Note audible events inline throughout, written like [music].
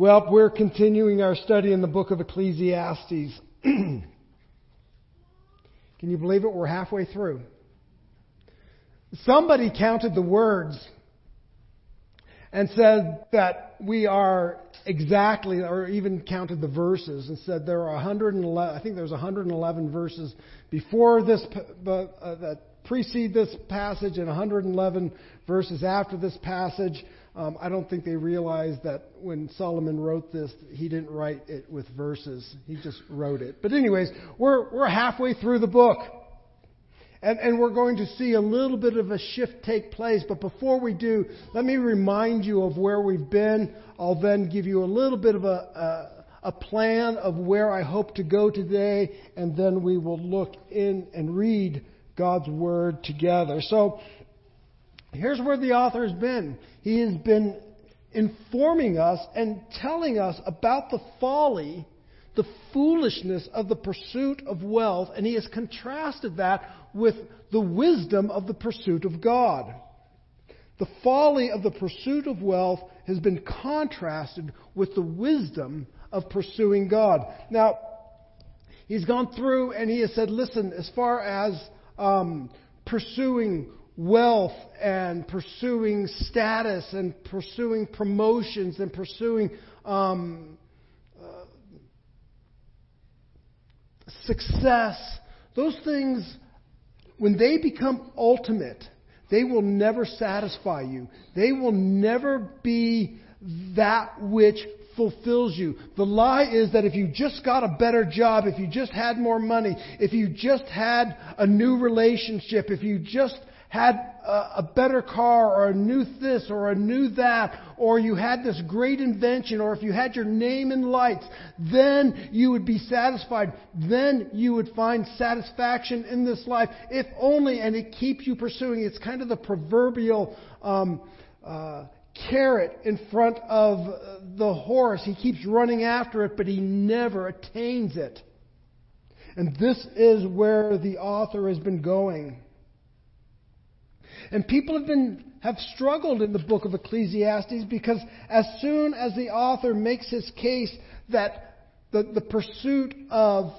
Well, we're continuing our study in the book of Ecclesiastes. [clears throat] Can you believe it? We're halfway through. Somebody counted the words and said that we are exactly, or even counted the verses and said there are 111, I think there's 111 verses before this, uh, that precede this passage and 111 verses after this passage. Um, I don't think they realized that when Solomon wrote this, he didn't write it with verses. He just wrote it. But anyways, we're, we're halfway through the book. And, and we're going to see a little bit of a shift take place. But before we do, let me remind you of where we've been. I'll then give you a little bit of a, a, a plan of where I hope to go today. And then we will look in and read God's Word together. So, here's where the author has been. He has been informing us and telling us about the folly, the foolishness of the pursuit of wealth, and he has contrasted that with the wisdom of the pursuit of God. The folly of the pursuit of wealth has been contrasted with the wisdom of pursuing God. Now, he's gone through and he has said, listen, as far as um, pursuing wealth and pursuing status and pursuing promotions and pursuing um, uh, success, those things, when they become ultimate, they will never satisfy you. They will never be that which fulfills you. The lie is that if you just got a better job, if you just had more money, if you just had a new relationship, if you just had a, a better car or a new this or a new that, or you had this great invention, or if you had your name in lights, then you would be satisfied. Then you would find satisfaction in this life, if only, and it keeps you pursuing. It's kind of the proverbial um, uh, carrot in front of the horse. He keeps running after it, but he never attains it. And this is where the author has been going. And people have been have struggled in the book of Ecclesiastes because as soon as the author makes his case that the, the pursuit of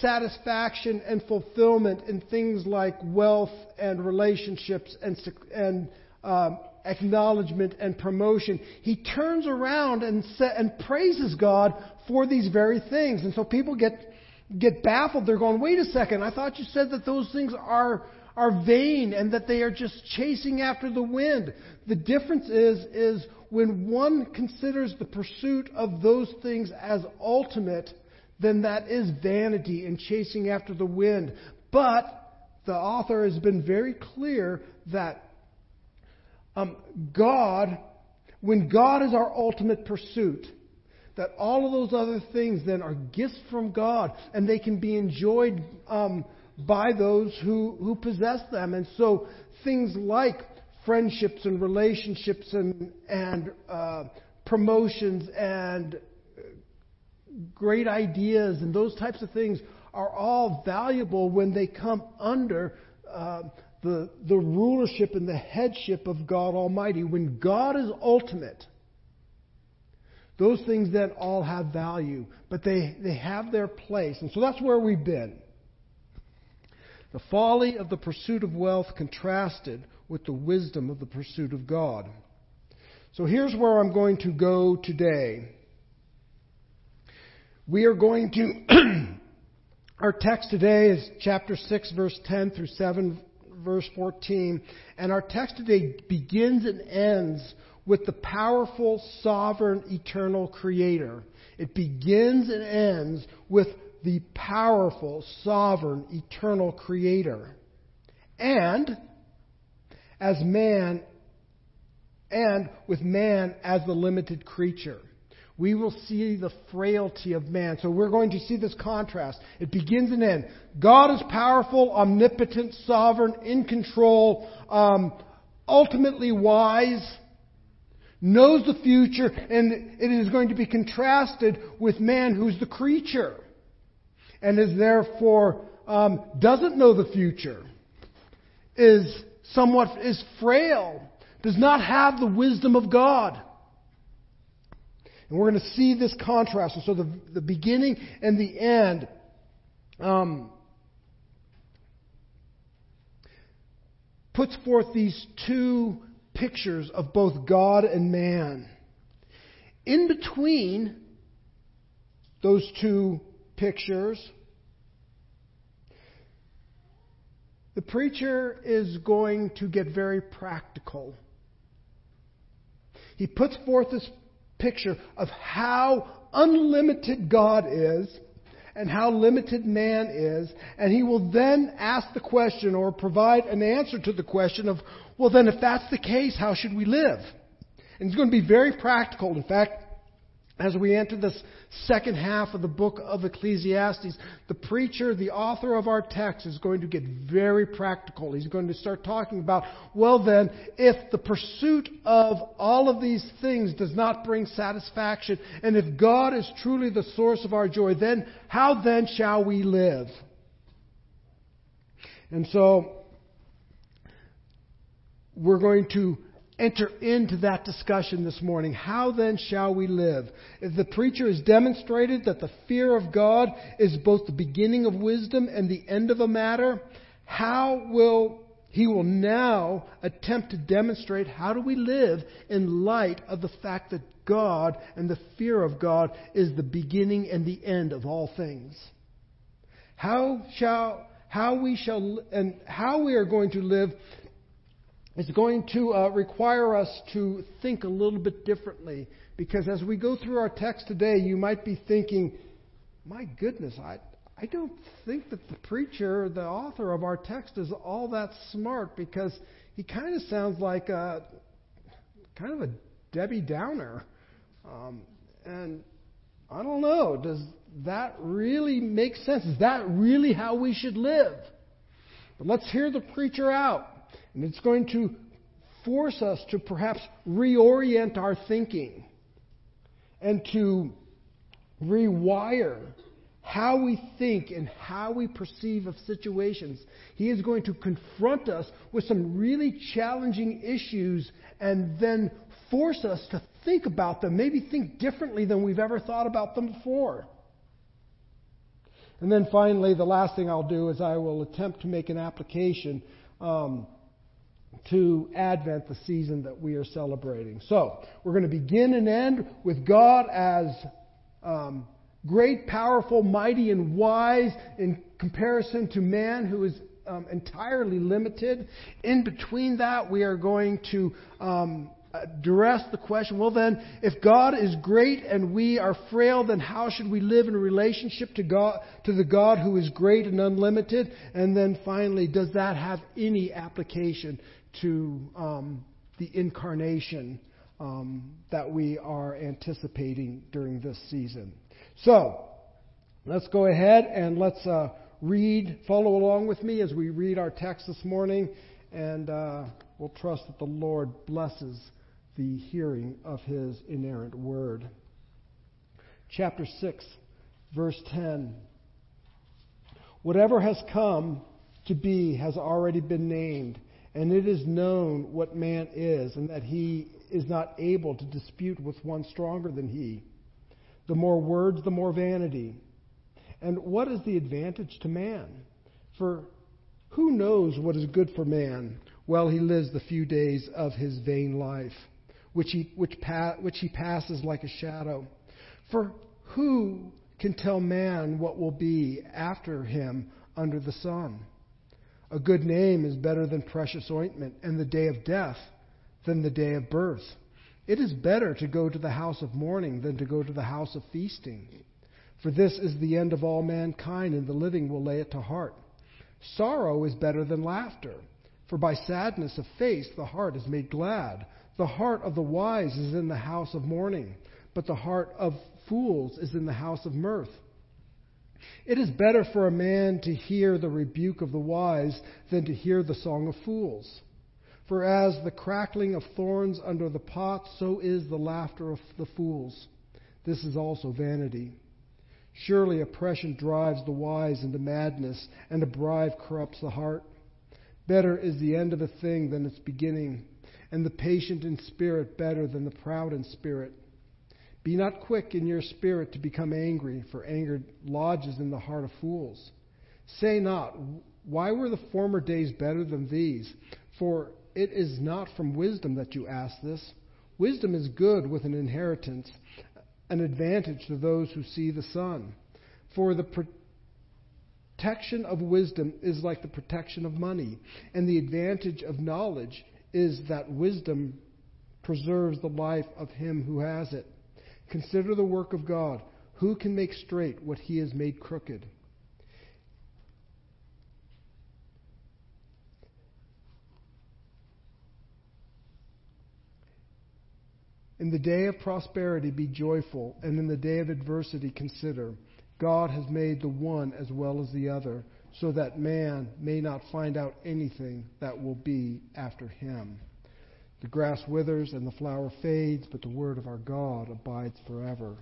satisfaction and fulfillment in things like wealth and relationships and, and um, acknowledgement and promotion, he turns around and, and praises God for these very things. And so people get, get baffled. They're going, wait a second, I thought you said that those things are are vain and that they are just chasing after the wind. The difference is, is when one considers the pursuit of those things as ultimate, then that is vanity and chasing after the wind. But the author has been very clear that um, God, when God is our ultimate pursuit, that all of those other things then are gifts from God and they can be enjoyed um, by those who, who possess them. And so things like friendships and relationships and, and uh, promotions and great ideas and those types of things are all valuable when they come under uh, the, the rulership and the headship of God Almighty. When God is ultimate, those things then all have value, but they, they have their place. And so that's where we've been. The folly of the pursuit of wealth contrasted with the wisdom of the pursuit of God. So here's where I'm going to go today. We are going to, [clears throat] our text today is chapter 6, verse 10 through 7, verse 14. And our text today begins and ends with the powerful, sovereign, eternal Creator. It begins and ends with the powerful, sovereign, eternal Creator. And as man, and with man as the limited creature. We will see the frailty of man. So we're going to see this contrast. It begins and ends. God is powerful, omnipotent, sovereign, in control, um, ultimately wise, knows the future, and it is going to be contrasted with man who's the creature and is therefore um, doesn't know the future, is somewhat is frail, does not have the wisdom of God. And we're going to see this contrast. And so the, the beginning and the end um, puts forth these two pictures of both God and man. In between those two pictures, the preacher is going to get very practical. He puts forth this picture of how unlimited God is and how limited man is, and he will then ask the question or provide an answer to the question of, well, then if that's the case, how should we live? And he's going to be very practical. In fact, as we enter this second half of the book of Ecclesiastes, the preacher, the author of our text, is going to get very practical. He's going to start talking about, well then, if the pursuit of all of these things does not bring satisfaction, and if God is truly the source of our joy, then how then shall we live? And so, we're going to enter into that discussion this morning. How then shall we live? If the preacher has demonstrated that the fear of God is both the beginning of wisdom and the end of a matter, how will he will now attempt to demonstrate how do we live in light of the fact that God and the fear of God is the beginning and the end of all things. How shall how we shall and how we are going to live is going to uh, require us to think a little bit differently. Because as we go through our text today, you might be thinking, my goodness, I, I don't think that the preacher, the author of our text, is all that smart because he kind of sounds like a kind of a Debbie Downer. Um, and I don't know, does that really make sense? Is that really how we should live? But let's hear the preacher out. And it's going to force us to perhaps reorient our thinking and to rewire how we think and how we perceive of situations. He is going to confront us with some really challenging issues and then force us to think about them, maybe think differently than we've ever thought about them before. And then finally, the last thing I'll do is I will attempt to make an application um, to Advent, the season that we are celebrating. So, we're going to begin and end with God as um, great, powerful, mighty, and wise in comparison to man who is um, entirely limited. In between that, we are going to um, address the question well, then, if God is great and we are frail, then how should we live in relationship to, God, to the God who is great and unlimited? And then finally, does that have any application to um, the incarnation um, that we are anticipating during this season. So, let's go ahead and let's uh, read, follow along with me as we read our text this morning, and uh, we'll trust that the Lord blesses the hearing of His inerrant word. Chapter 6, verse 10. Whatever has come to be has already been named and it is known what man is, and that he is not able to dispute with one stronger than he. The more words, the more vanity. And what is the advantage to man? For who knows what is good for man while he lives the few days of his vain life, which he, which, pa- which he passes like a shadow? For who can tell man what will be after him under the sun? A good name is better than precious ointment, and the day of death than the day of birth. It is better to go to the house of mourning than to go to the house of feasting. For this is the end of all mankind, and the living will lay it to heart. Sorrow is better than laughter, for by sadness of face the heart is made glad. The heart of the wise is in the house of mourning, but the heart of fools is in the house of mirth. It is better for a man to hear the rebuke of the wise than to hear the song of fools. For as the crackling of thorns under the pot, so is the laughter of the fools. This is also vanity. Surely oppression drives the wise into madness, and a bribe corrupts the heart. Better is the end of a thing than its beginning, and the patient in spirit better than the proud in spirit. Be not quick in your spirit to become angry, for anger lodges in the heart of fools. Say not, Why were the former days better than these? For it is not from wisdom that you ask this. Wisdom is good with an inheritance, an advantage to those who see the sun. For the protection of wisdom is like the protection of money, and the advantage of knowledge is that wisdom preserves the life of him who has it. Consider the work of God. Who can make straight what he has made crooked? In the day of prosperity, be joyful, and in the day of adversity, consider God has made the one as well as the other, so that man may not find out anything that will be after him. The grass withers and the flower fades, but the word of our God abides forever.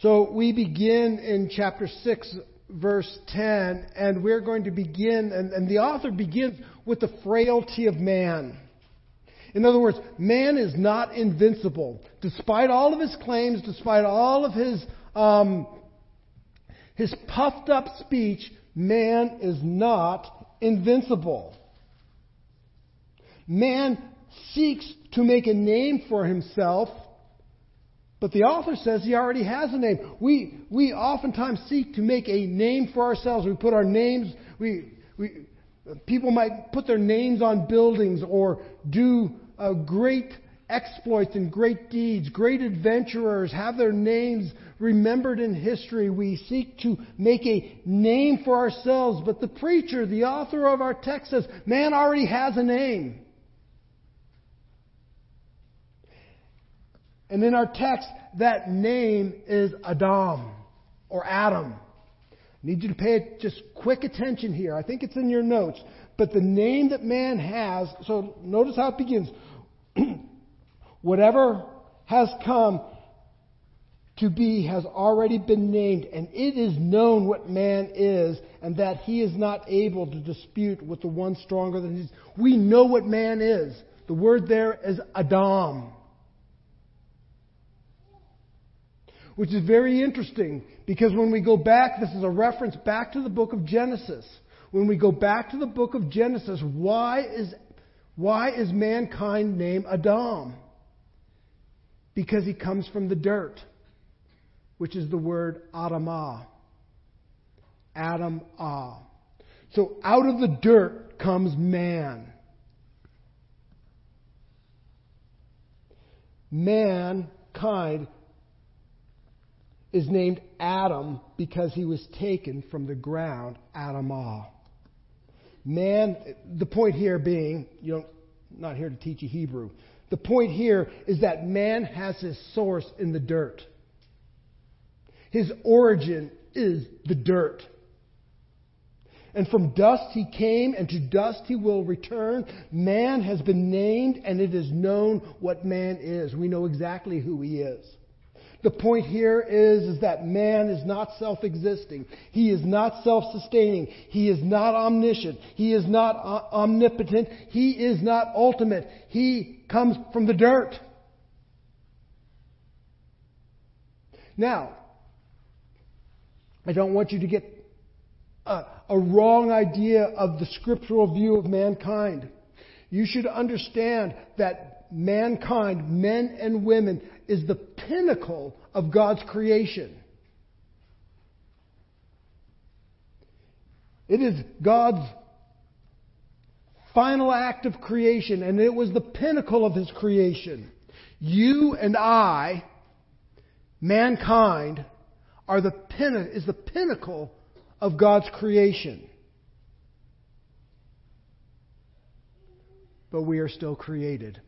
So we begin in chapter 6, verse 10, and we're going to begin, and, and the author begins with the frailty of man. In other words, man is not invincible. Despite all of his claims, despite all of his, um, his puffed up speech, man is not invincible. Man seeks to make a name for himself, but the author says he already has a name. We, we oftentimes seek to make a name for ourselves. We put our names, we, we, people might put their names on buildings or do uh, great exploits and great deeds. Great adventurers have their names remembered in history. We seek to make a name for ourselves, but the preacher, the author of our text says, man already has a name. And in our text, that name is Adam or Adam. I need you to pay just quick attention here. I think it's in your notes. But the name that man has, so notice how it begins. [clears throat] Whatever has come to be has already been named, and it is known what man is, and that he is not able to dispute with the one stronger than he is. We know what man is. The word there is Adam. Which is very interesting because when we go back, this is a reference back to the book of Genesis. When we go back to the book of Genesis, why is, why is mankind named Adam? Because he comes from the dirt, which is the word Adamah. Adam Ah. So out of the dirt comes man. Mankind is named Adam because he was taken from the ground, Adamah. Man, the point here being, you know, not here to teach you Hebrew. The point here is that man has his source in the dirt. His origin is the dirt. And from dust he came, and to dust he will return. Man has been named, and it is known what man is. We know exactly who he is. The point here is, is that man is not self-existing. He is not self-sustaining. He is not omniscient. He is not omnipotent. He is not ultimate. He comes from the dirt. Now, I don't want you to get a, a wrong idea of the scriptural view of mankind. You should understand that mankind, men and women, is the pinnacle of God's creation. It is God's final act of creation, and it was the pinnacle of His creation. You and I, mankind, are the pin- is the pinnacle of God's creation. But we are still created.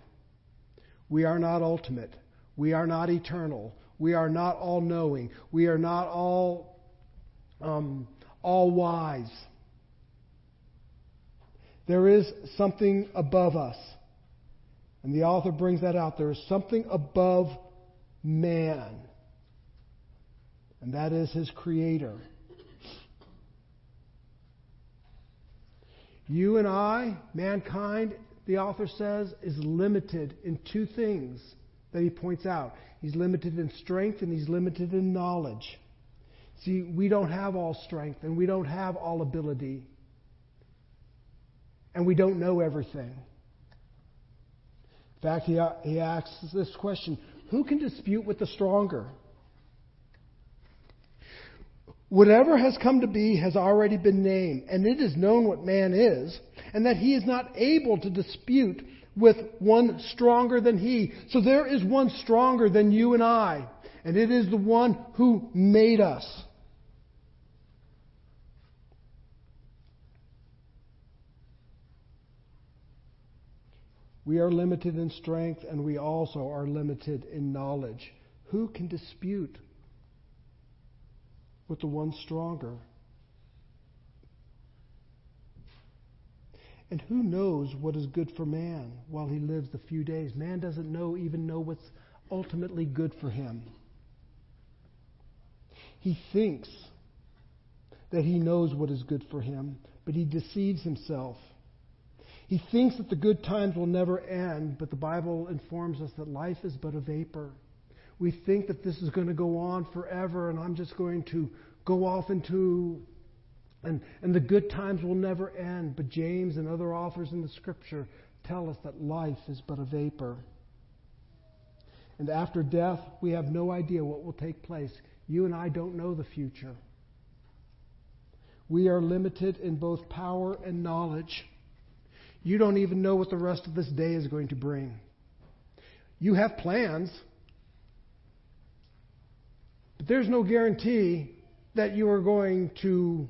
We are not ultimate. We are not eternal. We are not all knowing. We are not all, um, all wise. There is something above us. And the author brings that out. There is something above man. And that is his creator. You and I, mankind, the author says, is limited in two things that he points out. He's limited in strength and he's limited in knowledge. See, we don't have all strength and we don't have all ability. And we don't know everything. In fact, he, he asks this question Who can dispute with the stronger? Whatever has come to be has already been named, and it is known what man is, and that he is not able to dispute with one stronger than he. So there is one stronger than you and I, and it is the one who made us. We are limited in strength and we also are limited in knowledge. Who can dispute with the one stronger? And who knows what is good for man while he lives the few days? Man doesn't know even know what's ultimately good for him. He thinks that he knows what is good for him, but he deceives himself. He thinks that the good times will never end, but the Bible informs us that life is but a vapor. We think that this is going to go on forever and I'm just going to go off into and, and the good times will never end. But James and other authors in the scripture tell us that life is but a vapor. And after death, we have no idea what will take place. You and I don't know the future. We are limited in both power and knowledge. You don't even know what the rest of this day is going to bring. You have plans, but there's no guarantee that you are going to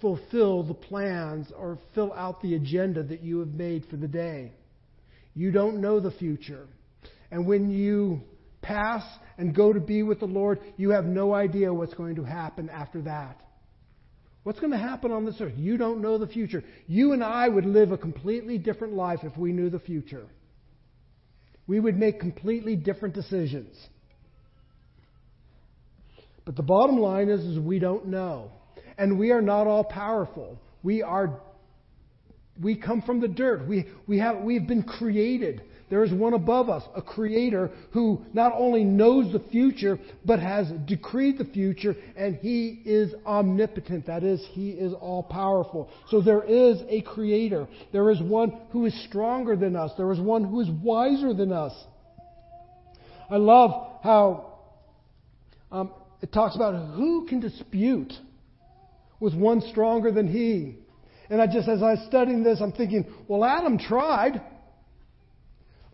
fulfill the plans or fill out the agenda that you have made for the day. You don't know the future. And when you pass and go to be with the Lord, you have no idea what's going to happen after that. What's going to happen on this earth? You don't know the future. You and I would live a completely different life if we knew the future. We would make completely different decisions. But the bottom line is, is we don't know. And we are not all powerful. We are we come from the dirt. We, we have, we've been created. There is one above us, a creator who not only knows the future, but has decreed the future, and he is omnipotent. That is, he is all powerful. So there is a creator. There is one who is stronger than us. There is one who is wiser than us. I love how um, it talks about who can dispute with one stronger than he. And I just, as I was studying this, I'm thinking, well, Adam tried.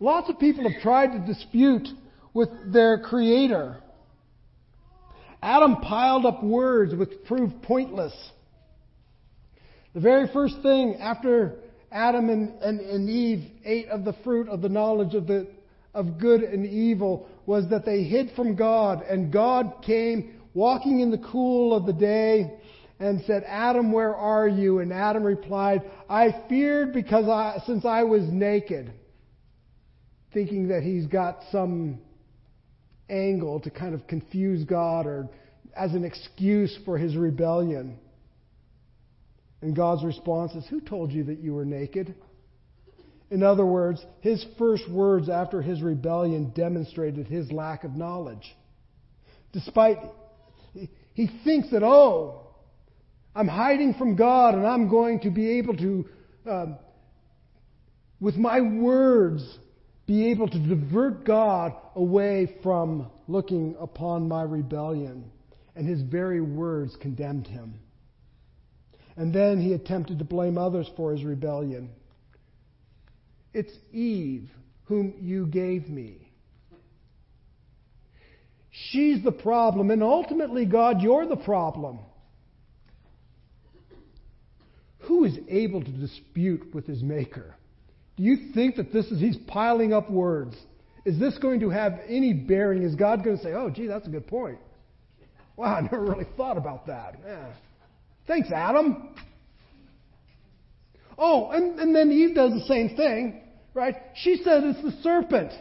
Lots of people have tried to dispute with their creator. Adam piled up words which proved pointless. The very first thing after Adam and, and, and, Eve ate of the fruit of the knowledge of, the, of good and evil was that they hid from God, and God came walking in the cool of the day and said, Adam, where are you? And Adam replied, I feared because I, since I was naked thinking that he's got some angle to kind of confuse God or as an excuse for his rebellion. And God's response is, Who told you that you were naked? In other words, his first words after his rebellion demonstrated his lack of knowledge. Despite, he thinks that, oh, I'm hiding from God and I'm going to be able to, uh, with my words, be able to divert God away from looking upon my rebellion. And his very words condemned him. And then he attempted to blame others for his rebellion. It's Eve whom you gave me. She's the problem, and ultimately, God, you're the problem. Who is able to dispute with his Maker? Do you think that this is, he's piling up words? Is this going to have any bearing? Is God going to say, oh, gee, that's a good point? Wow, I never really thought about that. Yeah. Thanks, Adam. Oh, and, and then Eve does the same thing, right? She said it's the serpent.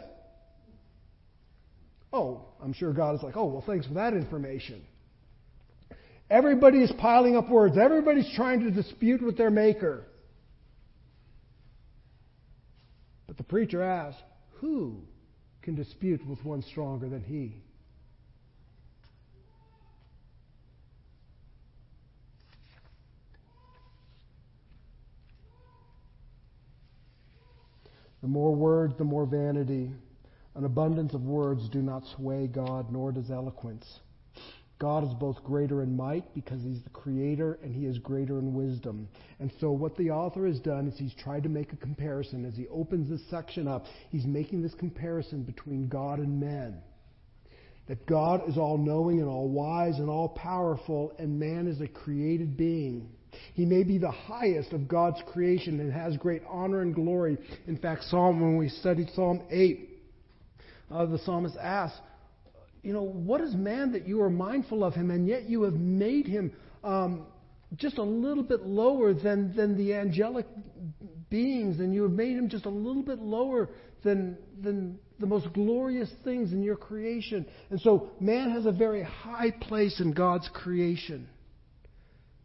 Oh, I'm sure God is like, oh, well, thanks for that information. Everybody is piling up words. Everybody's trying to dispute with their maker. But the preacher asks, Who can dispute with one stronger than he. The more words, the more vanity. An abundance of words do not sway God, nor does eloquence. God is both greater in might because he's the creator and he is greater in wisdom. And so what the author has done is he's tried to make a comparison. As he opens this section up, he's making this comparison between God and men. That God is all knowing and all wise and all powerful, and man is a created being. He may be the highest of God's creation and has great honor and glory. In fact, Psalm, when we studied Psalm 8, uh, the psalmist asks, you know, what is man that you are mindful of him, and yet you have made him um, just a little bit lower than, than the angelic beings, and you have made him just a little bit lower than, than the most glorious things in your creation. And so man has a very high place in God's creation.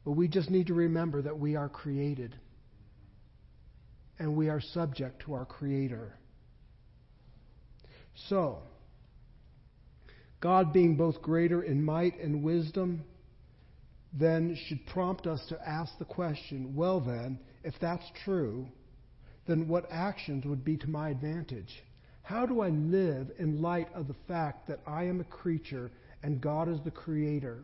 But we just need to remember that we are created. And we are subject to our Creator. So, God being both greater in might and wisdom, then should prompt us to ask the question well, then, if that's true, then what actions would be to my advantage? How do I live in light of the fact that I am a creature and God is the creator?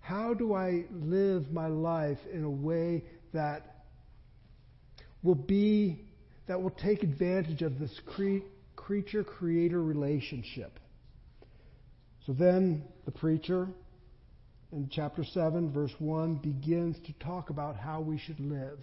How do I live my life in a way that will be that will take advantage of this cre- creature creator relationship? So then the preacher in chapter 7, verse 1, begins to talk about how we should live.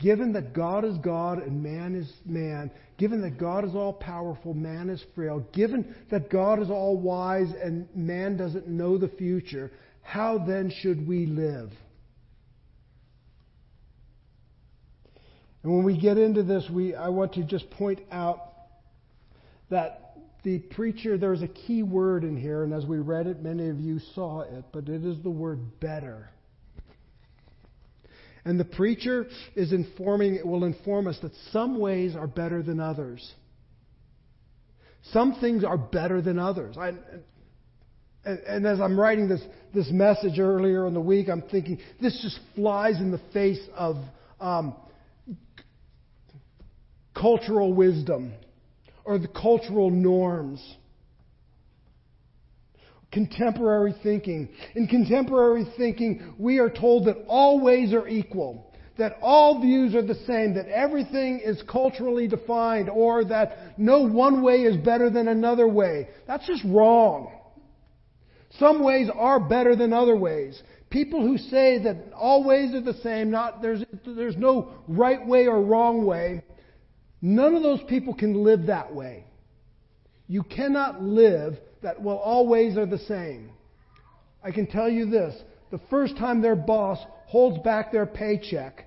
Given that God is God and man is man, given that God is all powerful, man is frail, given that God is all wise and man doesn't know the future, how then should we live? And when we get into this, we, I want to just point out that the preacher, there's a key word in here, and as we read it, many of you saw it, but it is the word better. And the preacher is informing, it will inform us that some ways are better than others. Some things are better than others. I, and, and as I'm writing this, this message earlier in the week, I'm thinking this just flies in the face of um, cultural wisdom or the cultural norms. Contemporary thinking. In contemporary thinking, we are told that all ways are equal, that all views are the same, that everything is culturally defined, or that no one way is better than another way. That's just wrong. Some ways are better than other ways. People who say that all ways are the same, not there's there's no right way or wrong way, None of those people can live that way. You cannot live that, well, all ways are the same. I can tell you this the first time their boss holds back their paycheck,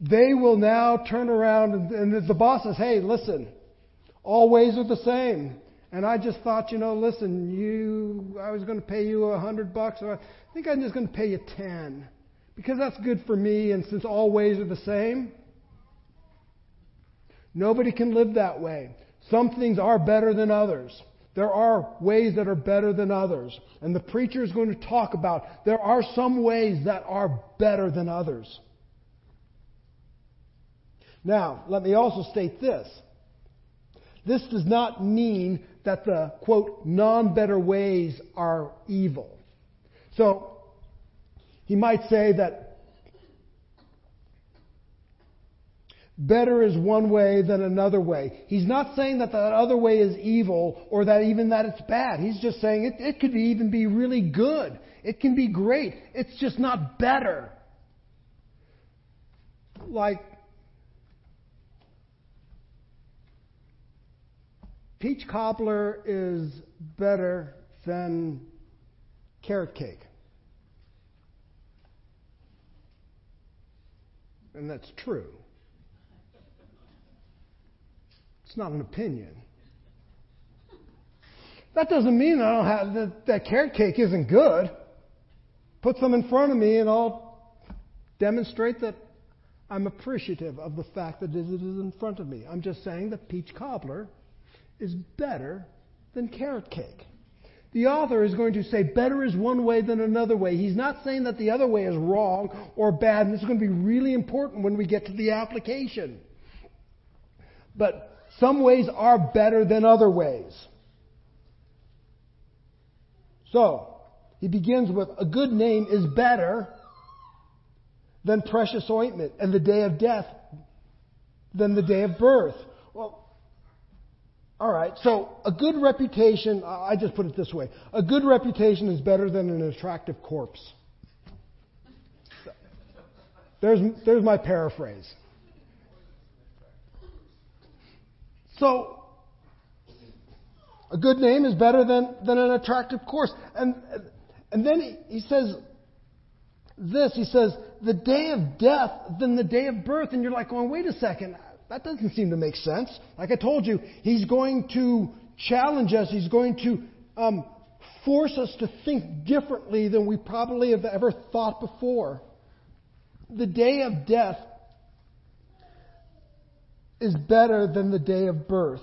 they will now turn around and, the boss says, hey, listen, all ways are the same. And I just thought, you know, listen, you, I was going to pay you a hundred bucks, or I think I'm just going to pay you ten because that's good for me. And since all ways are the same, Nobody can live that way. Some things are better than others. There are ways that are better than others. And the preacher is going to talk about there are some ways that are better than others. Now, let me also state this. This does not mean that the, quote, non better ways are evil. So, he might say that better is one way than another way. He's not saying that that other way is evil or that even that it's bad. He's just saying it, it could even be really good. It can be great. It's just not better. Like peach cobbler is better than carrot cake. And that's true. It's not an opinion. That doesn't mean I don't have that, that carrot cake isn't good. Put some in front of me and I'll demonstrate that I'm appreciative of the fact that it is in front of me. I'm just saying that peach cobbler is better than carrot cake. The author is going to say better is one way than another way. He's not saying that the other way is wrong or bad, and this is going to be really important when we get to the application. But some ways are better than other ways. So, he begins with a good name is better than precious ointment, and the day of death than the day of birth. Well, all right, so a good reputation, I just put it this way a good reputation is better than an attractive corpse. There's, there's my paraphrase. So, a good name is better than, than an attractive course. And, and then he, he says this, he says, the day of death than the day of birth. And you're like, going, wait a second, that doesn't seem to make sense. Like I told you, he's going to challenge us, he's going to um, force us to think differently than we probably have ever thought before. The day of death is better than the day of birth.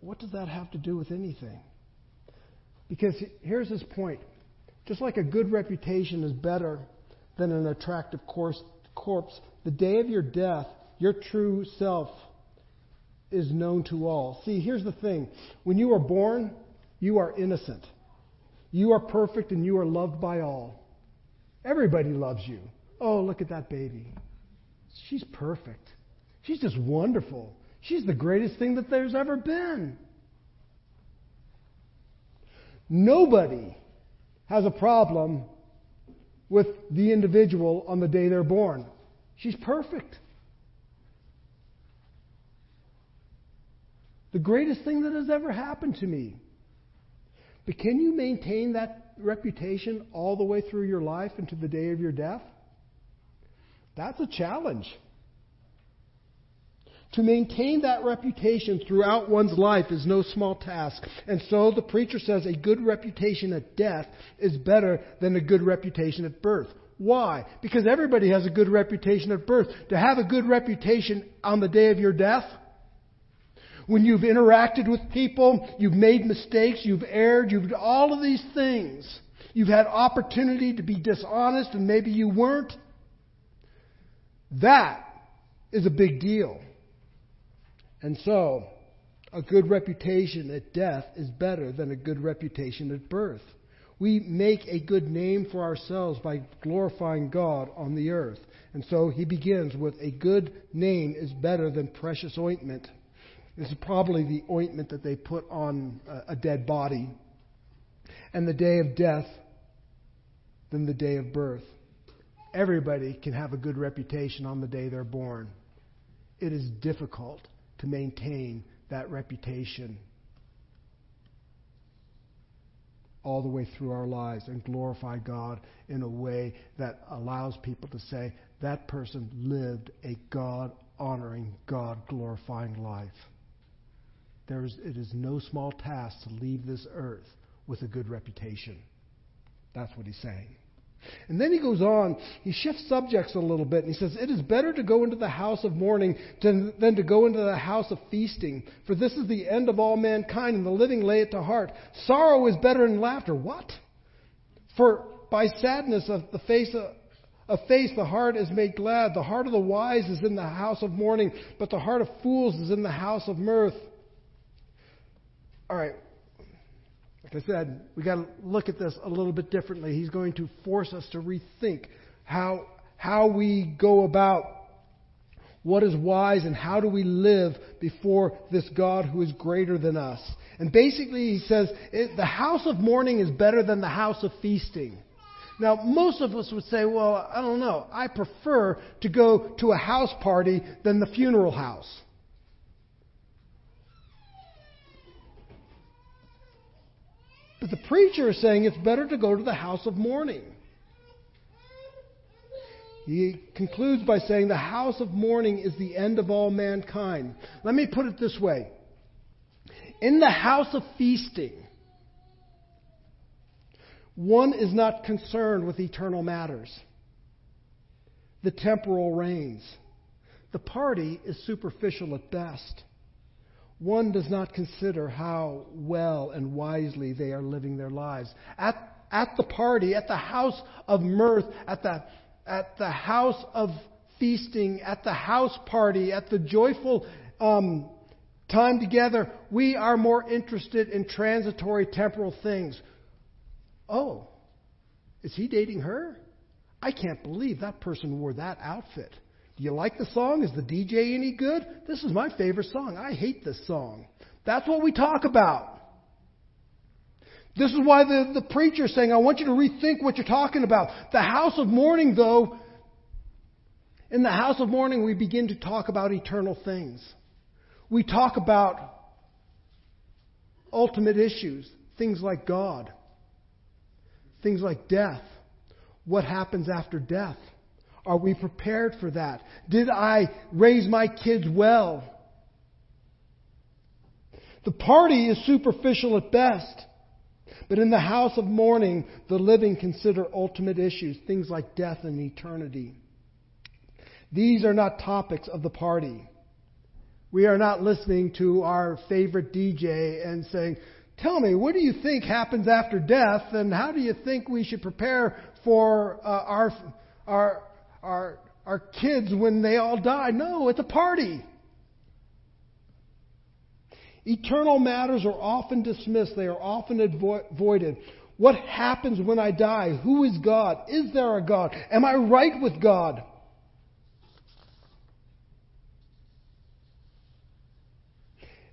What does that have to do with anything? Because here's his point. Just like a good reputation is better than an attractive corpse, the day of your death, your true self is known to all. See, here's the thing. When you are born, you are innocent. You are perfect and you are loved by all. Everybody loves you. Oh, look at that baby. She's perfect. She's just wonderful. She's the greatest thing that there's ever been. Nobody has a problem with the individual on the day they're born. She's perfect. The greatest thing that has ever happened to me. But can you maintain that reputation all the way through your life and to the day of your death? That's a challenge. To maintain that reputation throughout one's life is no small task. And so the preacher says a good reputation at death is better than a good reputation at birth. Why? Because everybody has a good reputation at birth. To have a good reputation on the day of your death, when you've interacted with people, you've made mistakes, you've erred, you've all of these things. You've had opportunity to be dishonest and maybe you weren't. That is a big deal. And so, a good reputation at death is better than a good reputation at birth. We make a good name for ourselves by glorifying God on the earth. And so he begins with a good name is better than precious ointment. This is probably the ointment that they put on a dead body. And the day of death than the day of birth. Everybody can have a good reputation on the day they're born. It is difficult to maintain that reputation all the way through our lives and glorify God in a way that allows people to say that person lived a God honoring, God glorifying life. There is, it is no small task to leave this earth with a good reputation. That's what he's saying. And then he goes on, he shifts subjects a little bit, and he says, It is better to go into the house of mourning than to go into the house of feasting, for this is the end of all mankind, and the living lay it to heart. Sorrow is better than laughter. What? For by sadness of the face of, face the heart is made glad. The heart of the wise is in the house of mourning, but the heart of fools is in the house of mirth. All right, like I said, we got to look at this a little bit differently. He's going to force us to rethink how how we go about what is wise and how do we live before this God who is greater than us. And basically, he says the house of mourning is better than the house of feasting. Now, most of us would say, well, I don't know. I prefer to go to a house party than the funeral house. But the preacher is saying it's better to go to the house of mourning. He concludes by saying the house of mourning is the end of all mankind. Let me put it this way In the house of feasting, one is not concerned with eternal matters. the temporal reigns. The party is superficial at best. One does not consider how well and wisely they are living their lives. At, at the party, at the house of mirth, at the, at the house of feasting, at the house party, at the joyful um, time together, we are more interested in transitory temporal things. Oh, is he dating her? I can't believe that person wore that outfit. Do you like the song? Is the DJ any good? This is my favorite song. I hate this song. That's what we talk about. This is why the, the preacher is saying, I want you to rethink what you're talking about. The house of mourning, though, in the house of mourning, we begin to talk about eternal things. We talk about ultimate issues, things like God, things like death, what happens after death. Are we prepared for that? Did I raise my kids well? The party is superficial at best. But in the house of mourning, the living consider ultimate issues, things like death and eternity. These are not topics of the party. We are not listening to our favorite DJ and saying, Tell me, what do you think happens after death, and how do you think we should prepare for uh, our, our, our, our kids when they all die. No, it's a party. Eternal matters are often dismissed, they are often avoided. What happens when I die? Who is God? Is there a God? Am I right with God?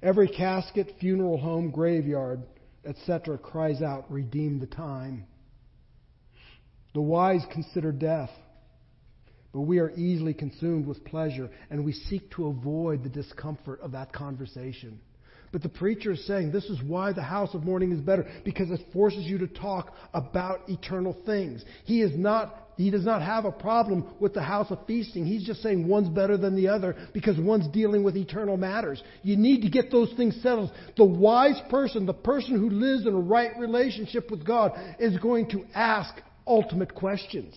Every casket, funeral home, graveyard, etc., cries out, Redeem the time. The wise consider death. But we are easily consumed with pleasure, and we seek to avoid the discomfort of that conversation. But the preacher is saying this is why the house of mourning is better, because it forces you to talk about eternal things. He is not he does not have a problem with the house of feasting. He's just saying one's better than the other because one's dealing with eternal matters. You need to get those things settled. The wise person, the person who lives in a right relationship with God, is going to ask ultimate questions.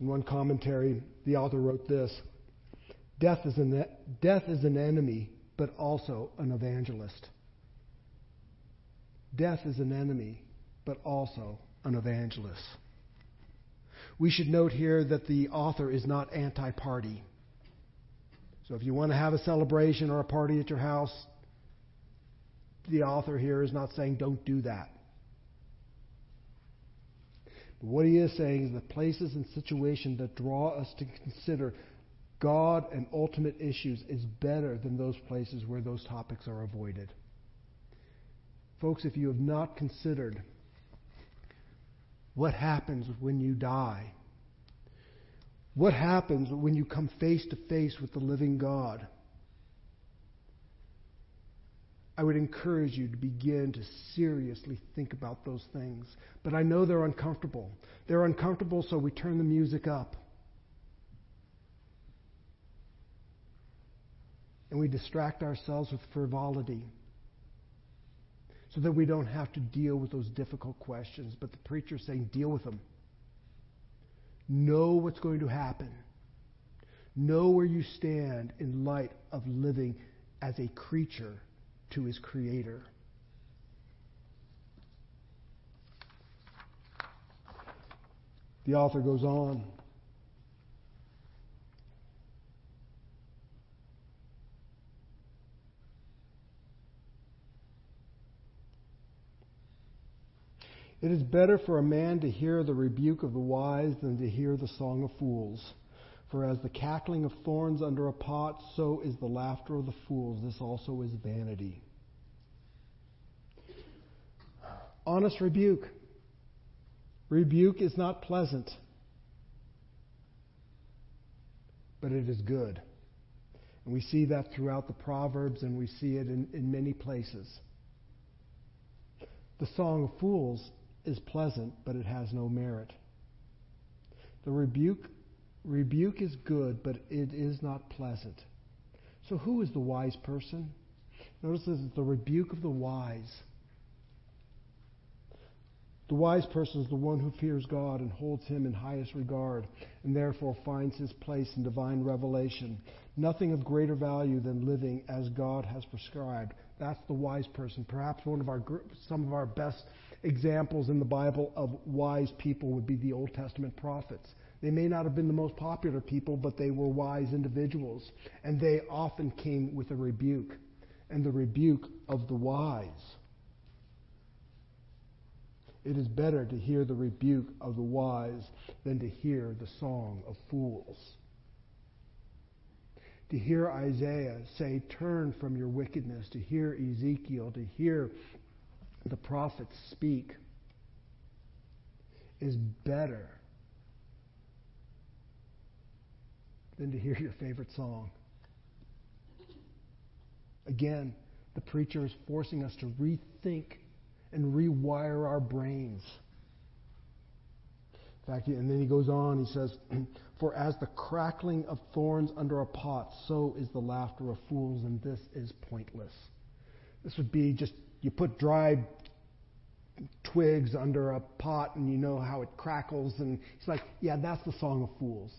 In one commentary, the author wrote this Death is an, death is an enemy, but also an evangelist. Death is an enemy, but also an evangelist. We should note here that the author is not anti party. So if you want to have a celebration or a party at your house, the author here is not saying don't do that. But what he is saying is that places and situations that draw us to consider God and ultimate issues is better than those places where those topics are avoided. Folks, if you have not considered what happens when you die, what happens when you come face to face with the living God, I would encourage you to begin to seriously think about those things. But I know they're uncomfortable. They're uncomfortable, so we turn the music up. And we distract ourselves with frivolity so that we don't have to deal with those difficult questions. But the preacher is saying, deal with them. Know what's going to happen. Know where you stand in light of living as a creature to his Creator. The author goes on. It is better for a man to hear the rebuke of the wise than to hear the song of fools. For as the cackling of thorns under a pot, so is the laughter of the fools. This also is vanity. Honest rebuke. Rebuke is not pleasant, but it is good. And we see that throughout the Proverbs, and we see it in, in many places. The Song of Fools is pleasant, but it has no merit. The rebuke Rebuke is good, but it is not pleasant. So, who is the wise person? Notice this is the rebuke of the wise. The wise person is the one who fears God and holds him in highest regard, and therefore finds his place in divine revelation. Nothing of greater value than living as God has prescribed. That's the wise person. Perhaps one of our some of our best examples in the Bible of wise people would be the Old Testament prophets. They may not have been the most popular people, but they were wise individuals, and they often came with a rebuke, and the rebuke of the wise. It is better to hear the rebuke of the wise than to hear the song of fools. To hear Isaiah say, Turn from your wickedness, to hear Ezekiel, to hear the prophets speak, is better than to hear your favorite song. Again, the preacher is forcing us to rethink and rewire our brains. In fact, and then he goes on, he says, [clears throat] For as the crackling of thorns under a pot, so is the laughter of fools, and this is pointless. This would be just you put dried twigs under a pot and you know how it crackles, and it's like, yeah, that's the song of fools.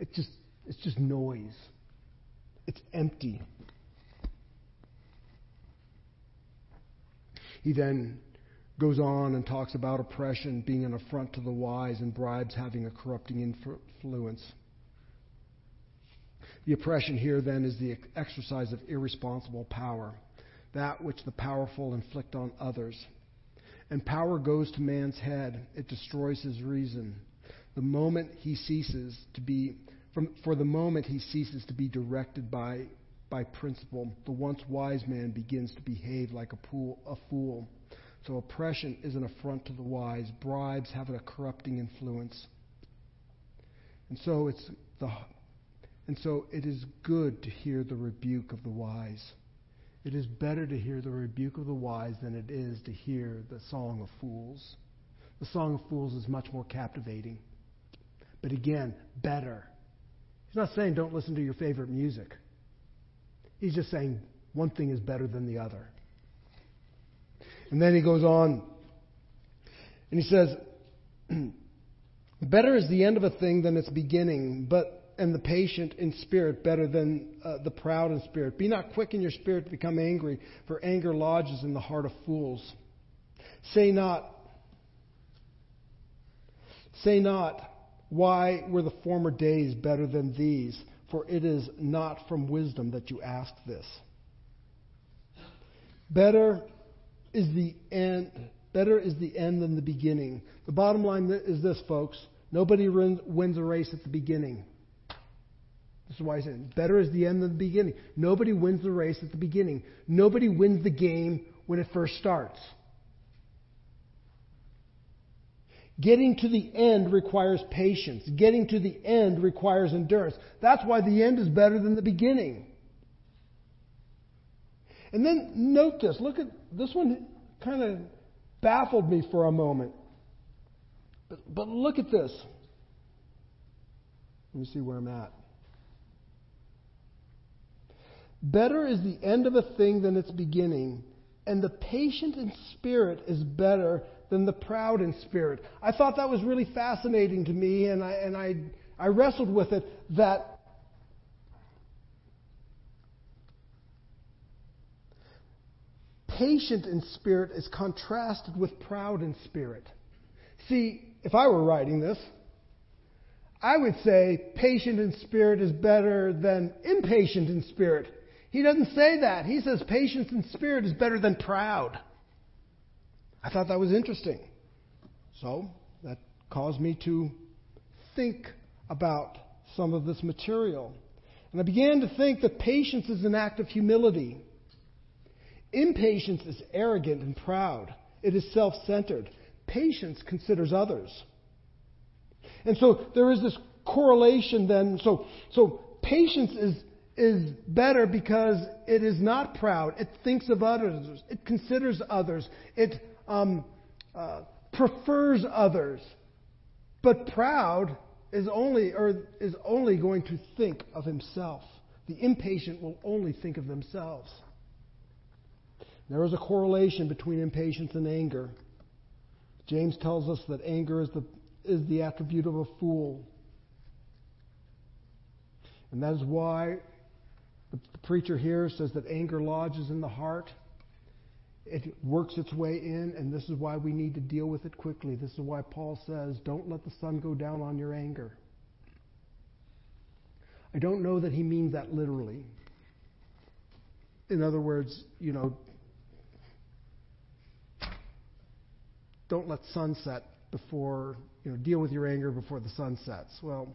It just it's just noise. It's empty. He then goes on and talks about oppression being an affront to the wise and bribes having a corrupting influence. The oppression here then is the exercise of irresponsible power, that which the powerful inflict on others. And power goes to man's head, it destroys his reason. The moment he ceases to be, from, for the moment he ceases to be directed by by principle, the once wise man begins to behave like a, pool, a fool. So oppression is an affront to the wise. Bribes have a corrupting influence. And so it's the and so it is good to hear the rebuke of the wise. It is better to hear the rebuke of the wise than it is to hear the song of fools. The song of fools is much more captivating. But again, better. He's not saying don't listen to your favorite music. He's just saying one thing is better than the other. And then he goes on and he says, [clears throat] Better is the end of a thing than its beginning, but and the patient in spirit better than uh, the proud in spirit. Be not quick in your spirit to become angry, for anger lodges in the heart of fools. Say not, say not, why were the former days better than these? for it is not from wisdom that you ask this. Better is the end. Better is the end than the beginning. The bottom line is this, folks. Nobody wins a race at the beginning. This is why I said better is the end than the beginning. Nobody wins the race at the beginning. Nobody wins the game when it first starts. Getting to the end requires patience. Getting to the end requires endurance. That's why the end is better than the beginning. And then note this. Look at this one kind of baffled me for a moment. But, but look at this. Let me see where I'm at. Better is the end of a thing than its beginning, and the patient in spirit is better than the proud in spirit. I thought that was really fascinating to me, and I, and I, I wrestled with it that patient in spirit is contrasted with proud in spirit. See, if I were writing this, I would say patient in spirit is better than impatient in spirit. He doesn't say that. He says patience in spirit is better than proud. I thought that was interesting. So that caused me to think about some of this material. And I began to think that patience is an act of humility. Impatience is arrogant and proud. It is self centered. Patience considers others. And so there is this correlation then. So, so patience is, is better because it is not proud. It thinks of others. It considers others. It um, uh, prefers others, but proud is only or is only going to think of himself. The impatient will only think of themselves. There is a correlation between impatience and anger. James tells us that anger is the, is the attribute of a fool. And that is why the, the preacher here says that anger lodges in the heart. It works its way in, and this is why we need to deal with it quickly. This is why Paul says, Don't let the sun go down on your anger. I don't know that he means that literally. In other words, you know, don't let sunset before, you know, deal with your anger before the sun sets. Well,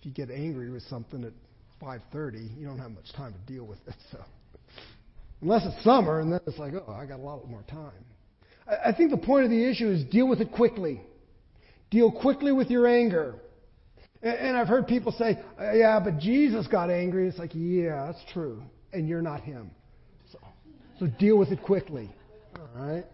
if you get angry with something at 5:30, you don't have much time to deal with it. So, unless it's summer, and then it's like, oh, I got a lot more time. I, think the point of the issue is deal with it quickly. Deal quickly with your anger. And, and I've heard people say, uh, yeah, but Jesus got angry. It's like, yeah, that's true, and you're not him. So, so deal with it quickly. All right.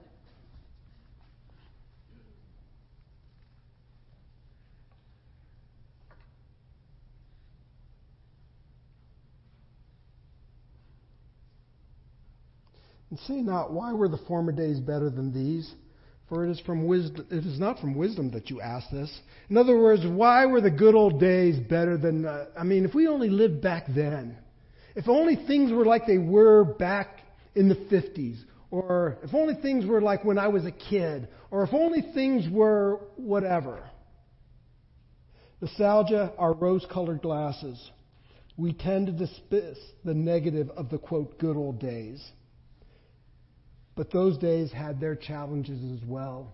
And say not, why were the former days better than these? For it is from wisdom, it is not from wisdom that you ask this. In other words, why were the good old days better than, uh, I mean, if we only lived back then, if only things were like they were back in the 50s, or if only things were like when I was a kid, or if only things were whatever. Nostalgia are rose colored glasses. We tend to dismiss the negative of the quote, good old days. But those days had their challenges as well.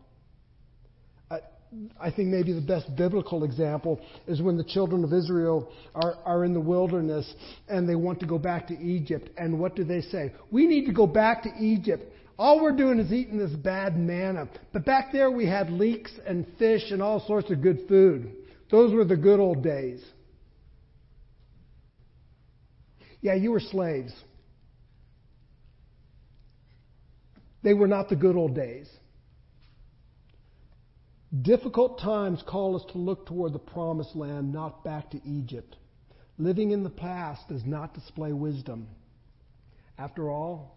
I, think maybe the best biblical example is when the children of Israel are, are in the wilderness and they want to go back to Egypt. And what do they say? We need to go back to Egypt. All we're doing is eating this bad manna. But back there we had leeks and fish and all sorts of good food. Those were the good old days. Yeah, you were slaves. They were not the good old days. Difficult times call us to look toward the promised land, not back to Egypt. Living in the past does not display wisdom. After all,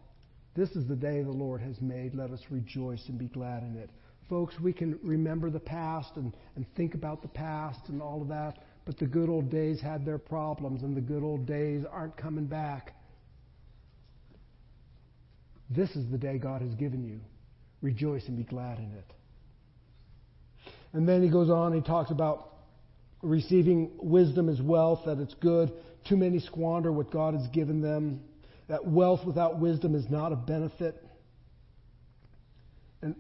this is the day the Lord has made. Let us rejoice and be glad in it. Folks, we can remember the past and, and think about the past and all of that, but the good old days had their problems, and the good old days aren't coming back. This is the day God has given you. Rejoice and be glad in it. And then he goes on, he talks about receiving wisdom as wealth, that it's good. Too many squander what God has given them. That wealth without wisdom is not a benefit. And,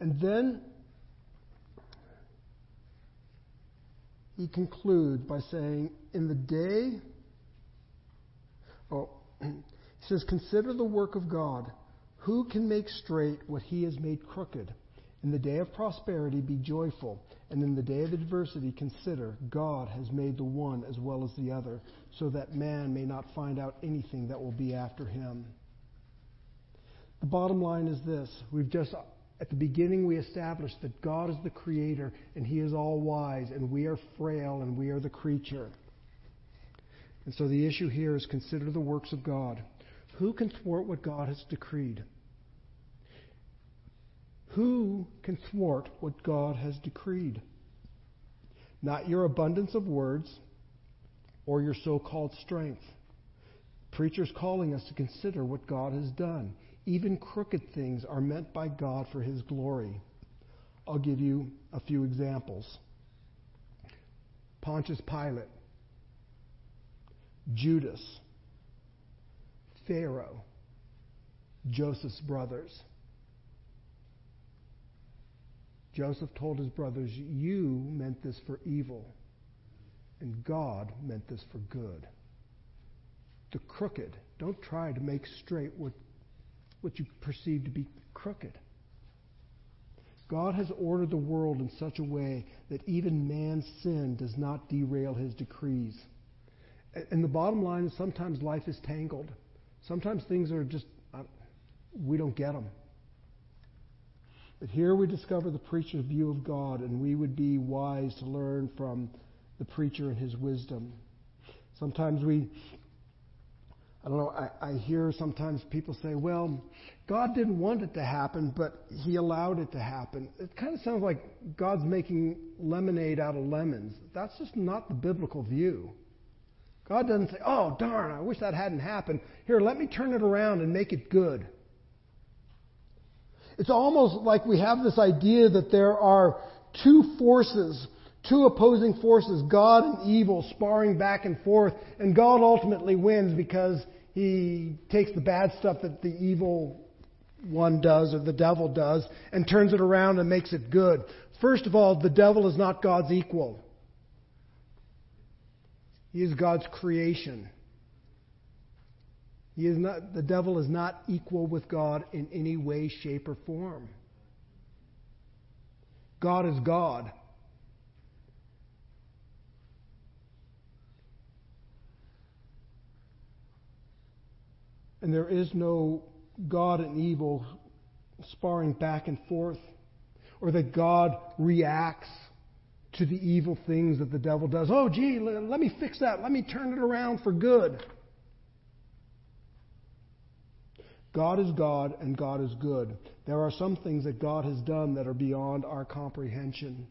and then he concludes by saying, In the day Oh, [clears throat] he says, Consider the work of God. Who can make straight what he has made crooked? In the day of prosperity, be joyful, and in the day of adversity, consider God has made the one as well as the other, so that man may not find out anything that will be after him. The bottom line is this we've just, at the beginning, we established that God is the creator, and he is all wise, and we are frail, and we are the creature. And so the issue here is consider the works of God. Who can thwart what God has decreed? Who can thwart what God has decreed? Not your abundance of words or your so called strength. Preachers calling us to consider what God has done. Even crooked things are meant by God for His glory. I'll give you a few examples. Pontius Pilate Judas, Pharaoh, Joseph's brothers. Joseph told his brothers, You meant this for evil, and God meant this for good. The crooked, don't try to make straight what, what you perceive to be crooked. God has ordered the world in such a way that even man's sin does not derail his decrees. And the bottom line is sometimes life is tangled. Sometimes things are just, uh, we don't get them. But here we discover the preacher's view of God, and we would be wise to learn from the preacher and his wisdom. Sometimes we, I don't know, I, I hear sometimes people say, well, God didn't want it to happen, but He allowed it to happen. It kind of sounds like God's making lemonade out of lemons. That's just not the biblical view. God doesn't say, oh, darn, I wish that hadn't happened. Here, let me turn it around and make it good. It's almost like we have this idea that there are two forces, two opposing forces, God and evil, sparring back and forth, and God ultimately wins because he takes the bad stuff that the evil one does or the devil does and turns it around and makes it good. First of all, the devil is not God's equal. He is God's creation. He is not, the devil is not equal with God in any way, shape, or form. God is God. And there is no God and evil sparring back and forth, or that God reacts to the evil things that the devil does. Oh, gee, let me fix that. Let me turn it around for good. God is God and God is good. There are some things that God has done that are beyond our comprehension.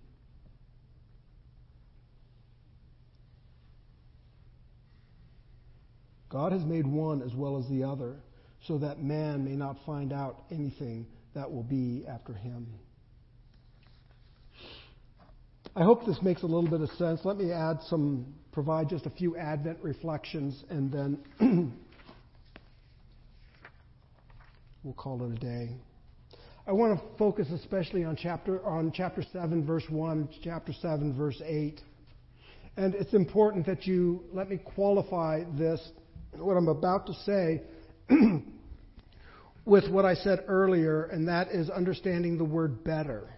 God has made one as well as the other so that man may not find out anything that will be after him. I hope this makes a little bit of sense. Let me add some, provide just a few Advent reflections, and then [clears throat] we'll call it a day. I want to focus especially on chapter on chapter seven, verse one, chapter seven, verse eight, and it's important that you let me qualify this, what I'm about to say, [clears throat] with what I said earlier, and that is understanding the word better.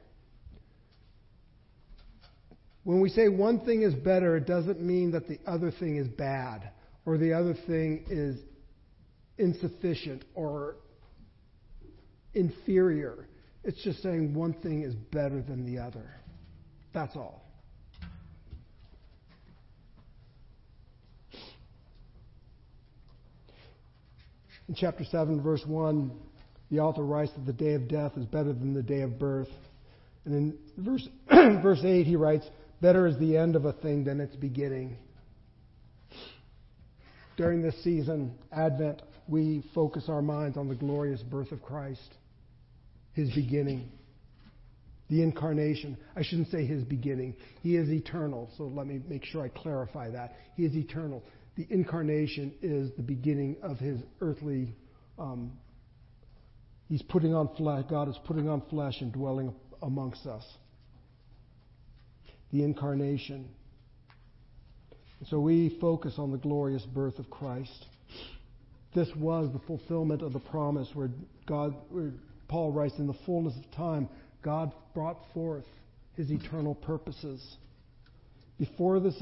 When we say one thing is better, it doesn't mean that the other thing is bad or the other thing is insufficient or inferior. It's just saying one thing is better than the other. That's all. In chapter 7, verse 1, the author writes that the day of death is better than the day of birth. And in verse, [clears throat] verse 8, he writes, Better is the end of a thing than its beginning. During this season, Advent, we focus our minds on the glorious birth of Christ, his beginning, the incarnation. I shouldn't say his beginning. He is eternal, so let me make sure I clarify that. He is eternal the incarnation is the beginning of his earthly. Um, he's putting on flesh. God is putting on flesh and dwelling amongst us. The incarnation. So we focus on the glorious birth of Christ. This was the fulfillment of the promise where God, where Paul writes, in the fullness of time, God brought forth his eternal purposes. Before, this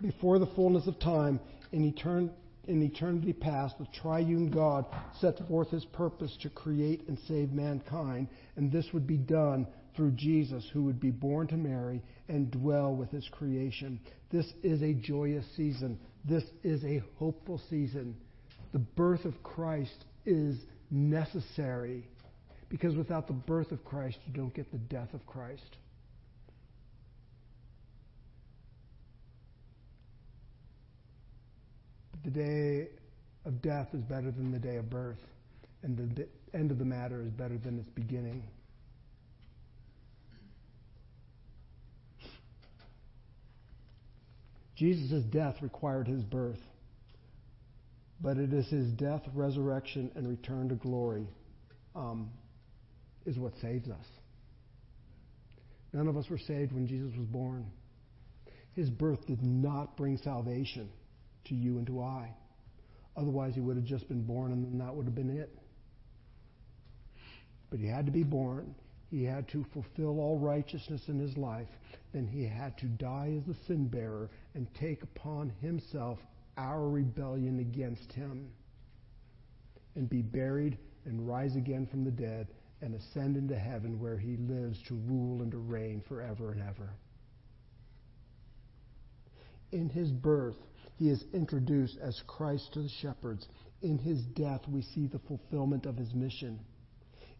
before the fullness of time, in, etern- in eternity past, the triune God set forth his purpose to create and save mankind, and this would be done through Jesus, who would be born to Mary and dwell with his creation. This is a joyous season. This is a hopeful season. The birth of Christ is necessary because without the birth of Christ, you don't get the death of Christ. But the day of death is better than the day of birth, and the end of the matter is better than its beginning. Jesus' death required his birth, but it is his death, resurrection, and return to glory um, is what saves us. None of us were saved when Jesus was born. His birth did not bring salvation to you and to I. Otherwise, he would have just been born and that would have been it. But he had to be born. He had to fulfill all righteousness in his life. Then he had to die as a sin bearer and take upon himself our rebellion against him and be buried and rise again from the dead and ascend into heaven where he lives to rule and to reign forever and ever. In his birth, he is introduced as Christ to the shepherds. In his death, we see the fulfillment of his mission.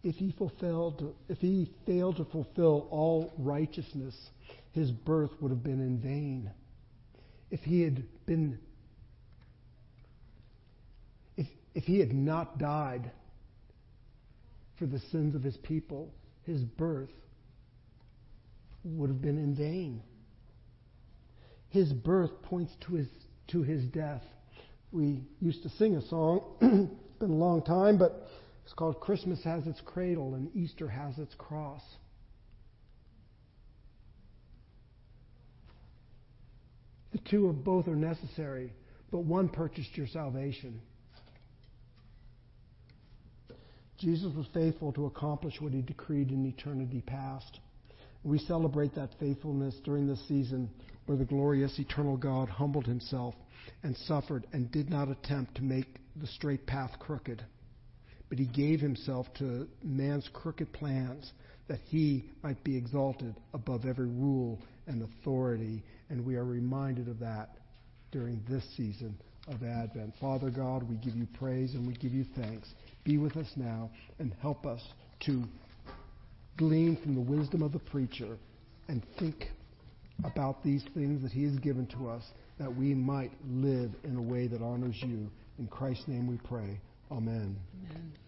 If he, fulfilled, if he failed to fulfill all righteousness, his birth would have been in vain. If he had been if, if he had not died for the sins of his people, his birth would have been in vain. His birth points to his, to his death. We used to sing a song, [clears throat] it's been a long time, but it's called Christmas Has Its Cradle and Easter Has Its Cross. The two of both are necessary, but one purchased your salvation. Jesus was faithful to accomplish what he decreed in eternity past. We celebrate that faithfulness during this season where the glorious eternal God humbled himself and suffered and did not attempt to make the straight path crooked. But he gave himself to man's crooked plans that he might be exalted above every rule and authority. And we are reminded of that during this season of Advent. Father God, we give you praise and we give you thanks. Be with us now and help us to glean from the wisdom of the preacher and think about these things that he has given to us that we might live in a way that honors you. In Christ's name we pray. Amen. Amen.